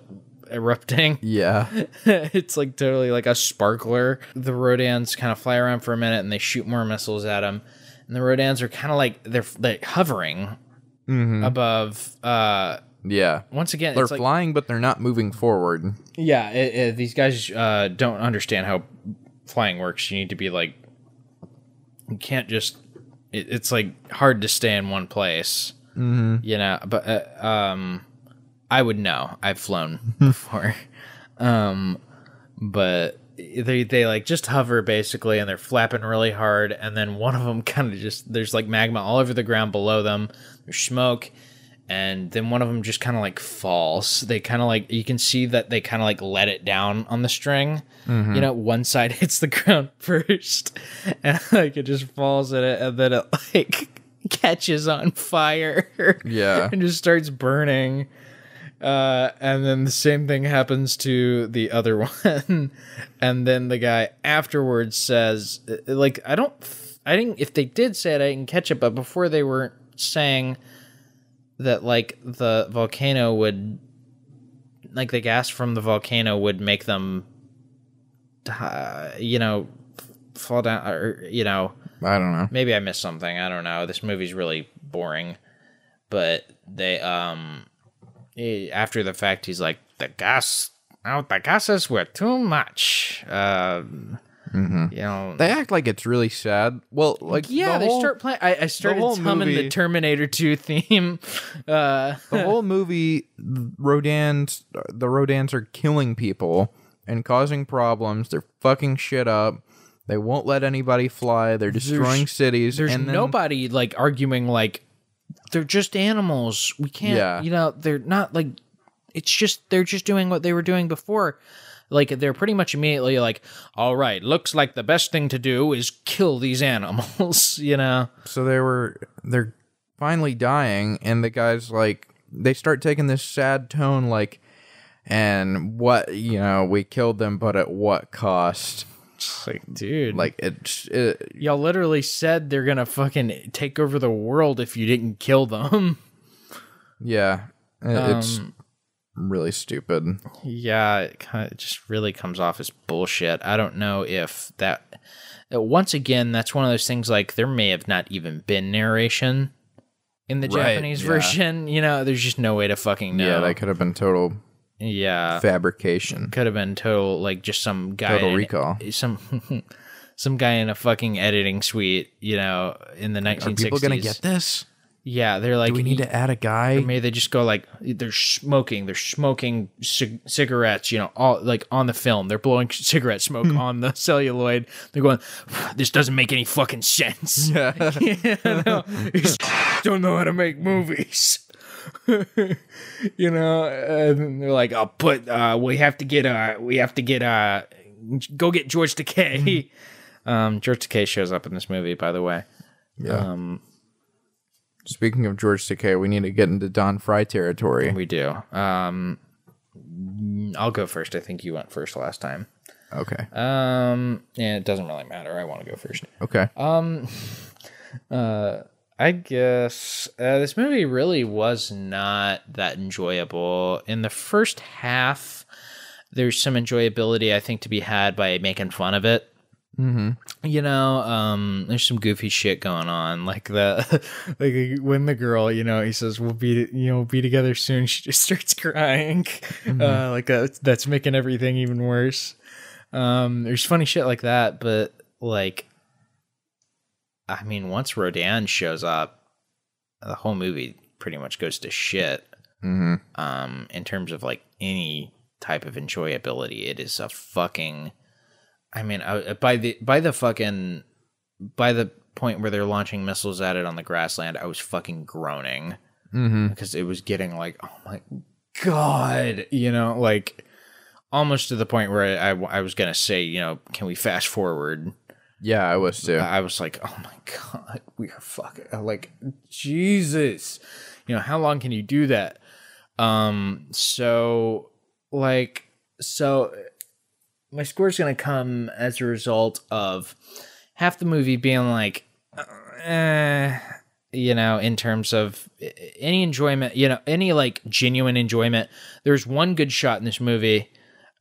erupting [laughs] yeah. it's like totally like a sparkler. The Rodans kind of fly around for a minute and they shoot more missiles at them. And the Rodans are kind of like they're like hovering above. Uh, Yeah. once again, They're it's like, flying, but they're not moving forward. yeah, it, it- these guys uh, don't understand how flying works. You need to be like, you can't just. It, it's like hard to stay in one place. Mm-hmm. You know, but uh, um, I would know. I've flown [laughs] before, um, but they they like just hover basically, and they're flapping really hard. And then one of them [laughs] kind of just there's like magma all over the ground below them. There's smoke and then one of them just kind of like falls. They kind of like you can see that they kind of like let it down on the string. You know, one side [laughs] hits the ground first, and like it just falls in it, and then it like catches on fire. Yeah. and just starts burning. Uh, and then the same thing happens to the other [laughs] one, and then the guy afterwards says, uh, like, I don't, I didn't. If they did say it, I didn't catch it. But before they were saying that like the volcano would like the gas from the volcano would make them uh, you know f- fall down or you know I don't know. maybe i missed something i don't know this movie's really boring but they um eh, after the fact he's like the gas oh the gases were too much uh you know They act like it's really sad. Well, like yeah, the they whole, start playing. I, I started whole humming the Terminator 2 [laughs] theme. Uh, the whole movie. Rodans, the Rodans are killing people and causing problems. They're fucking shit up. They won't let anybody fly. They're destroying cities. there's and then, nobody like arguing like they're just animals. We can't, Yeah. you know, they're not like it's just they're just doing what they were doing before. Like they're pretty much immediately like, all right, looks like the best thing to do is kill these [laughs] animals, [laughs] you know. So they were. They're finally dying, and the guys like they start taking this sad tone, like, and what you know, we killed them, but at what cost? Like, dude, Like it's it, y'all literally said they're gonna fucking take over the world if you didn't kill them. [laughs] yeah, it- it's Um, really stupid. Yeah, it kind of just really comes off as bullshit. I don't know if that. uh, Once again, that's one of those things like there may have not even been narration in the Right, Japanese yeah. version. You know, there's just no way to fucking know. Yeah, that could have been total yeah, fabrication. could have been total like just some guy. Total in- Recall. [laughs] Some some guy in a fucking editing suite. You know, in the 1960s. Are people gonna get this? Yeah, they're like. Do we need to add a guy? Or maybe they just go like they're smoking, they're smoking cig- cigarettes, you know, all like on the film. They're blowing [laughs] cigarette smoke Hmm. on the celluloid. They're going, this doesn't make any fucking sense. Yeah. [laughs] don't know how to make movies. [laughs] you know, and they're like, "I'll put. uh We have to get. uh We have to get. uh Go get George Takei." [laughs] um, George Takei shows up in this movie, by the way. yeah. Um, Speaking of George Takei, we need to get into Don Fry territory. We do. Um, I'll go first. I think you went first last time. Okay. Um, yeah, it doesn't really matter. I want to go first. Okay. [laughs] I guess uh, this movie really was not that enjoyable. In the first half, there's some enjoyability I think to be had by making fun of it. Mm-hmm. You know, um, there's some goofy shit going on, [laughs] like the like when the girl, you know, he says we'll be you know be together soon. [laughs] She just starts crying, uh, like that, that's making everything even worse. Um, there's funny shit like that, but like I mean, once Rodan shows up, the whole movie pretty much goes to shit. Mm-hmm. Um, in terms of like any type of enjoyability, it is a fucking. I mean, I, by the by the fucking by the point where they're launching missiles at it on the grassland, I was fucking groaning Mm-hmm. because it was getting like, oh my god, you know, like almost to the point where I, I, I was gonna say, you know, can we fast forward? Yeah, I was too. I was like, oh my god, [laughs] we are fucking like Jesus. You know, how long can you do that? Um, so like, so my score's gonna come as a result of half the movie being like, eh, you know, in terms of any enjoyment, you know, any like genuine enjoyment. There's one good shot in this movie.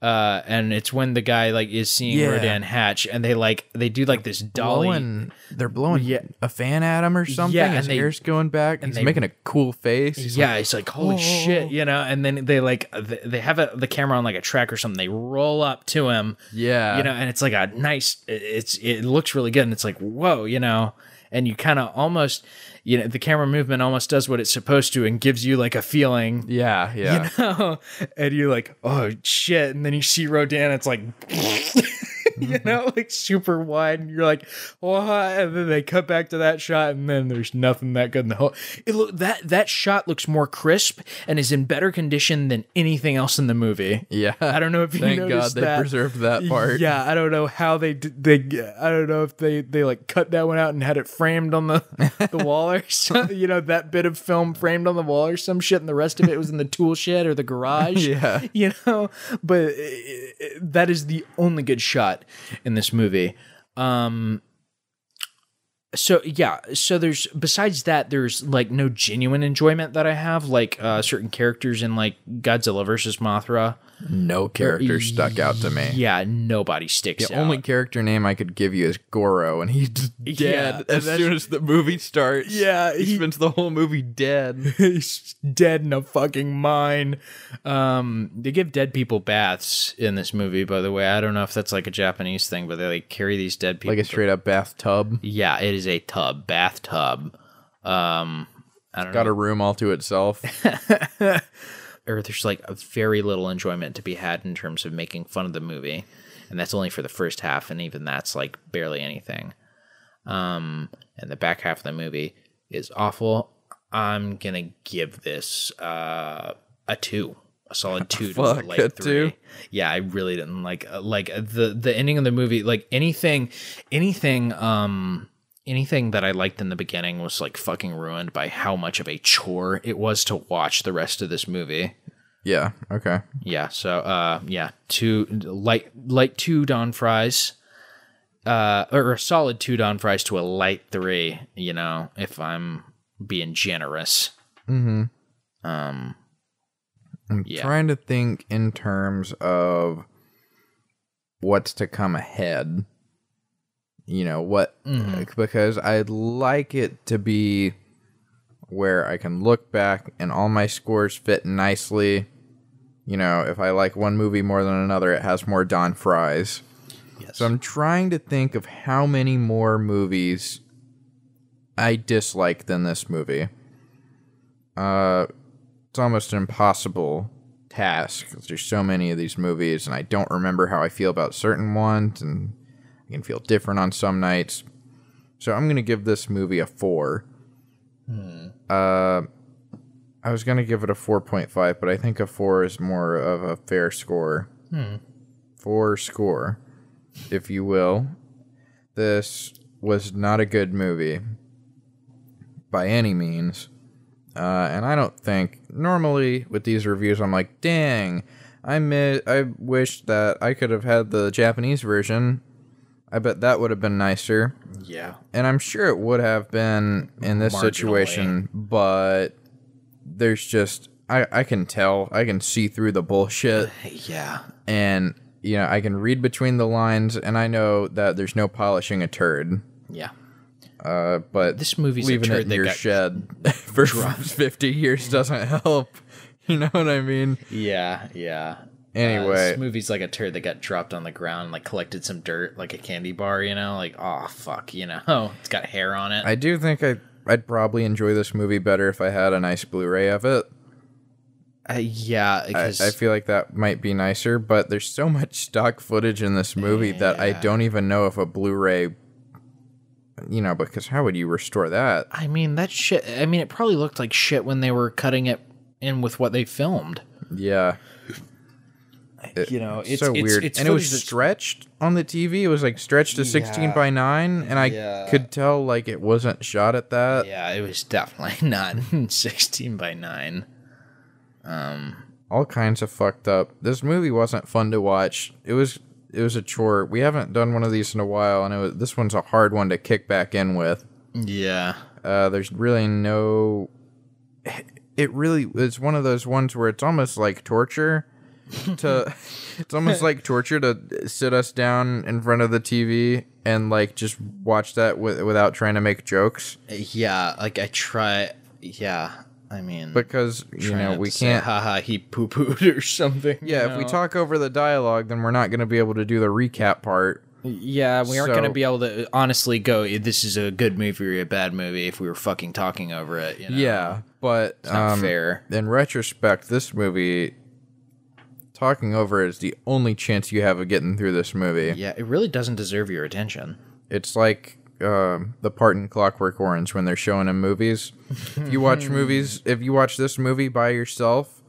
Uh, and it's when the guy like is seeing Yeah. Rodan hatch, and they like they do like this dolly. blowing, they're blowing Yeah. a fan at him or something. Yeah, His and they- hair's going back. And he's they- making a cool face. He's yeah, like, it's like holy "Oh." shit, you know. And then they like they have a, the camera on like a track or something. They roll up to him, yeah, you know, and it's like a nice. It's it looks really good, and it's like whoa, you know. And you kind of almost, you know, the camera movement almost does what it's supposed to and gives you like a feeling, yeah, yeah. [laughs] you know. And you're like, oh shit, and then you see Rodan, it's like. [laughs] [laughs] You know, like super wide, and you're like, "What?" And then they cut back to that shot, and then there's nothing that good in the whole. It look that that shot looks more crisp and is in better condition than anything else in the movie. Yeah. I don't know if you Thank God they that. preserved that part. Yeah, I don't know how they did. They, I don't know if they they like cut that one out and had it framed on the the wall or [laughs] something. You know, that bit of film framed on the wall or some shit, and the rest of it was in the tool shed or the garage. [laughs] Yeah. you know. But uh, uh, that is the only good shot in this movie. Um. So yeah, so there's besides that, there's like no genuine enjoyment that I have, like uh, certain characters in like Godzilla versus Mothra. No character stuck out to me. Yeah, nobody sticks out. The out. only character name I could give you is Goro, and he's dead Yeah, as soon as the movie starts. Yeah, he, he- spends the whole movie dead. [laughs] he's dead in a fucking mine. Um, they give dead people baths in this movie, by the way. I don't know if that's like a Japanese thing, but they like carry these dead people. like a straight up bathtub. yeah, it is a tub, bathtub. Um, I don't Got know. a room all to itself. [laughs] or there's like a very little enjoyment to be had in terms of making fun of the movie, and that's only for the first half, and even that's like barely anything. Um, and the back half of the movie is awful. I'm gonna give this uh, a two, a solid [laughs] two. to Fuck, a three. two? Yeah, I really didn't like uh, like the the ending of the movie. Like anything, anything. Um, anything that I liked in the beginning was like fucking ruined by how much of a chore it was to watch the rest of this movie. yeah. Okay. Yeah, so uh yeah, two light light two Don fries. Uh or a solid two Don fries to a light three, you know, if I'm being generous. Mm-hmm. Um I'm Yeah. trying to think in terms of what's to come ahead. You know, what because I'd like it to be where I can look back and all my scores fit nicely. You know, if I like one movie more than another, it has more Don Fries. yes. So I'm trying to think of how many more movies I dislike than this movie. Uh, it's almost an impossible task there's so many of these movies, and I don't remember how I feel about certain ones, and Can feel different on some nights. So I'm gonna give this movie a four. Uh, I was gonna give it a four point five, but I think a four is more of a fair score. Four score if you will. This was not a good movie by any means. Uh, and I don't think normally with these reviews I'm like, dang, I mi- I wish that I could have had the Japanese version. I bet that would have been nicer. Yeah. And I'm sure it would have been in this Marginally. situation, but there's just I, I can tell. I can see through the bullshit Yeah. and you know, I can read between the lines and I know that there's no polishing a turd. Yeah. Uh, but This movie's leaving it in your shed [laughs] for 50 years doesn't help. [laughs] You know what I mean? Yeah, yeah. Anyway. Uh, this movie's like a turd that got dropped on the ground, and, like collected some dirt, like a candy bar. You know, like oh fuck, you know, [laughs] it's got hair on it. I do think I I'd probably enjoy this movie better if I had a nice Blu-ray of it. Uh, yeah, I, I feel like that might be nicer, but there's so much stock footage in this movie that I don't even know if a Blu-ray you know, because how would you restore that? I mean that shit. I mean, it probably looked like shit when they were cutting it in with what they filmed. Yeah. You know, it's so it's, weird. It's and it was stretched on the TV. It was like stretched to 16 by 9 and I Yeah. could tell like it wasn't shot at that. Yeah, it was definitely [laughs] not [laughs] sixteen by nine. Um, All kinds of fucked up. This movie wasn't fun to watch. It was it was a chore. We haven't done one of these in a while and it was, this one's a hard one to kick back in with. Yeah, Uh, there's really no. It really is one of those ones where it's almost like torture. To it's almost like torture to sit us down in front of the TV and like just watch that with, without trying to make jokes yeah. Like I try. Yeah, I mean, because you know we can't. haha, he poo pooed [laughs] or something. yeah, if we talk over the dialogue, then we're not going to be able to do the recap part. Yeah, we aren't going to be able to honestly go. This is a good movie or a bad movie if we were fucking talking over it. You know? Yeah, but it's not um, fair. in retrospect, this movie, talking over it is the only chance you have of getting through this movie. Yeah, it really doesn't deserve your attention. It's like um the part in Clockwork Orange when they're showing him movies. if you watch [laughs] movies, if you watch this movie by yourself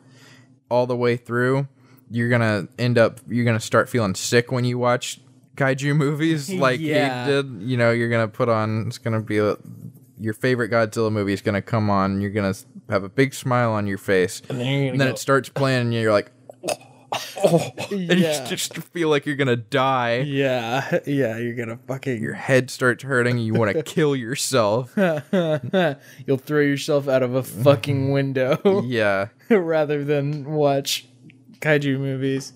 all the way through, you're gonna end up you're gonna start feeling sick when you watch kaiju [laughs] movies [laughs] like Yeah. he did. You know, you're gonna put on. It's gonna be a, your favorite Godzilla movie is gonna come on. You're gonna have a big smile on your face, and then you're then, it starts playing, and you're like. [laughs] Oh, and you Yeah. just feel like you're gonna die Yeah, [laughs] yeah, you're gonna fucking. your head starts hurting you want to [laughs] kill yourself. You'll throw yourself out of a fucking window Yeah. rather than watch kaiju movies.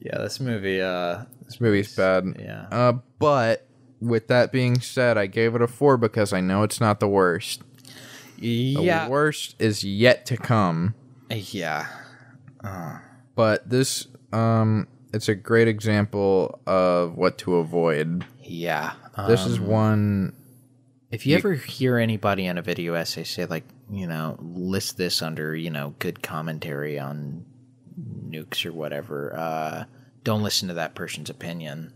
Yeah, this movie. Uh, This movie's bad. Yeah. Uh, but with that being said, I gave it a four because I know it's not the worst. The yeah, worst is yet to come. yeah. But this, um, it's a great example of what to avoid. Yeah. This Um, is one. if you ever hear anybody on a video essay say like, you know, list this under, you know, good commentary on nukes or whatever, uh, don't listen to that person's opinion.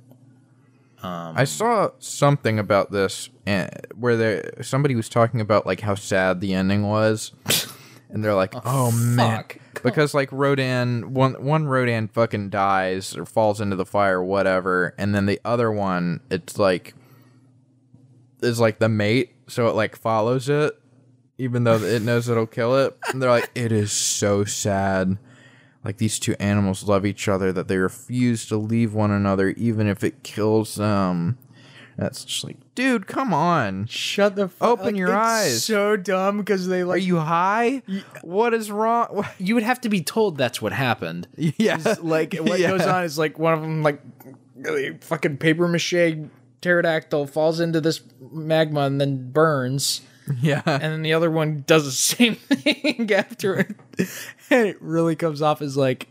I saw something about this eh, where there somebody was talking about like how sad the ending was, [laughs] and they're like, "Oh, oh man," fuck. because like Rodan one one Rodan fucking dies or falls into the fire, or whatever, and then the other one, it's like is like the mate, so it like follows it, even though it knows it'll kill it. And they're like, "It is so sad." Like these two animals love each other that they refuse to leave one another even if it kills them. That's just like, dude, come on. Shut the fuck Open your eyes. So dumb because they like. Are you high? What is wrong? [laughs] you would have to be told that's what happened. Yeah. like what [laughs] Yeah. goes on is like one of them like really fucking paper mache pterodactyl falls into this magma and then burns Yeah. and then the other one does the [laughs] same thing after it and it really comes off as like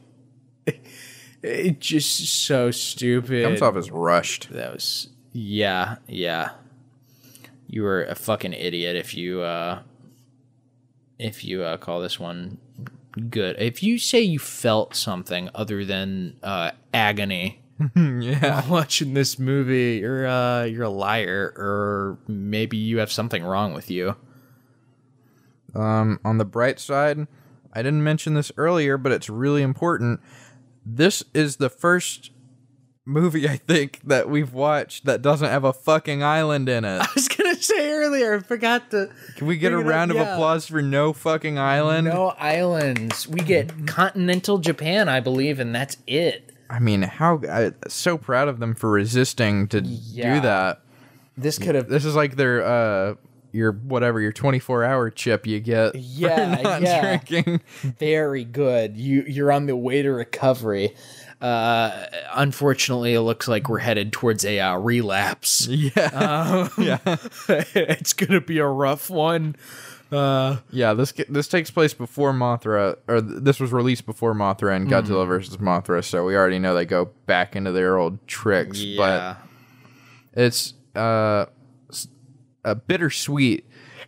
it just so stupid It Comes off as rushed. that was yeah yeah you were a fucking idiot if you uh if you uh call this one good if you say you felt something other than uh agony [laughs] yeah. watching this movie you're uh you're a liar or maybe you have something wrong with you Um, on the bright side, I didn't mention this earlier, but it's really important. This is the first movie I think that we've watched that doesn't have a fucking island in it. [laughs] I was gonna say earlier, I forgot to. Can we get a it up, round of yeah. applause for no fucking island? No islands. We get continental Japan, I believe, and that's it. I mean, how I'm so proud of them for resisting to Yeah. do that. This could have. This is like their uh your whatever your 24 hour chip you get [laughs] Yeah, yeah. drinking. very good. You you're on the way to recovery. Uh, unfortunately, it looks like we're headed towards a uh, relapse. [laughs] Yeah. yeah. [laughs] it's gonna be a rough one. Uh, Yeah, this this takes place before Mothra, or this was released before Mothra and Godzilla versus Mothra, so we already know they go back into their old tricks. yeah, But it's uh, a bittersweet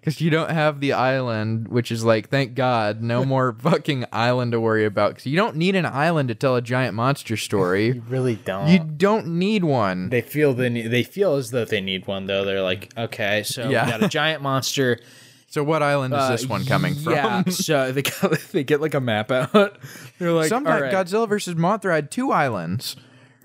because you don't have the island, which is like, thank God, no [laughs] more fucking island to worry about. Because you don't need an island to tell a giant monster story. [laughs] you really don't. You don't need one. they feel the ne- they feel as though they need one though. They're like, okay, so Yeah. we got a giant monster. So what island is Uh, this one coming from? Yeah, [laughs] so they got, they get like a map out. They're like, Sometimes right. Godzilla versus Mothra had two islands.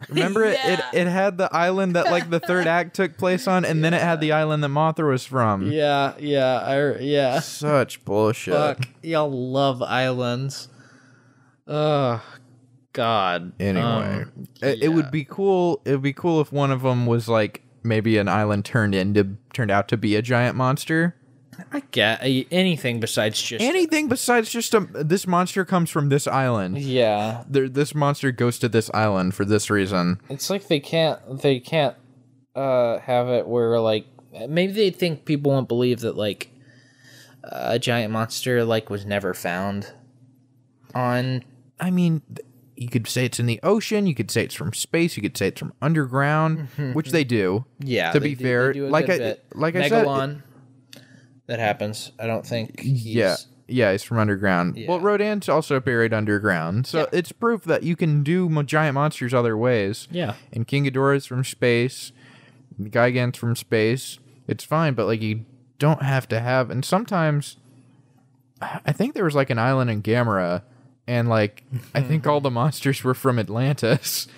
Remember it, Yeah. it? It had the island that like the third [laughs] act took place on, and then it had the island that Mothra was from. Yeah, yeah, I, yeah. Such bullshit. Fuck, y'all love islands. Oh, God. Anyway, Um, it, it would be cool. It would be cool if one of them was like maybe an island turned into turned out to be a giant monster. I get anything besides just Anything besides just a this monster comes from this island. yeah. There, this monster goes to this island for this reason. It's like they can't they can't uh have it where like maybe they think people won't believe that like a giant monster like was never found on I mean, th- you could say it's in the ocean. You could say it's from space. You could say it's from underground, mm-hmm, which mm-hmm. they do. yeah. To they be do- fair, they do a like good I- bit. like I said, Megalon, that happens. I don't think. He's, Yeah, yeah, he's from underground. Well, Yeah. Rodan's also buried underground, so Yeah. it's proof that you can do giant monsters other ways. Yeah. and King Ghidorah's from space, Gigan's from space. It's fine, but like you don't have to have. And sometimes, I think there was like an island in Gamera, and like I [laughs] think all the monsters were from Atlantis. [laughs]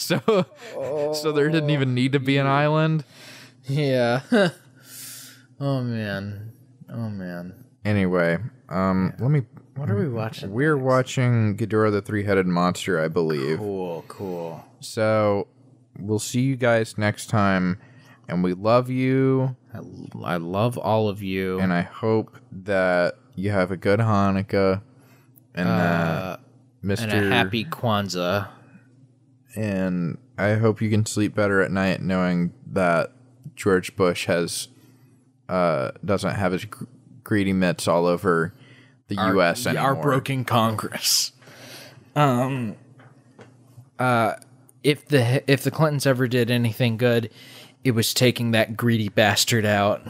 So, so there didn't even need to be an oh. island. Yeah. [laughs] oh man. Oh man. Anyway, um, let me. What are we watching? We're watching Ghidorah the Three-Headed Monster, I believe. Cool. Cool. So we'll see you guys next time, and we love you, I, I love all of you. and I hope that you have a good Hanukkah, and that Mr. and a happy Kwanzaa. and I hope you can sleep better at night knowing that George Bush has uh doesn't have his gr- greedy mitts all over the U.S. Yeah, anymore. our broken Congress. Um. Uh, if the if the Clintons ever did anything good, it was taking that greedy bastard out.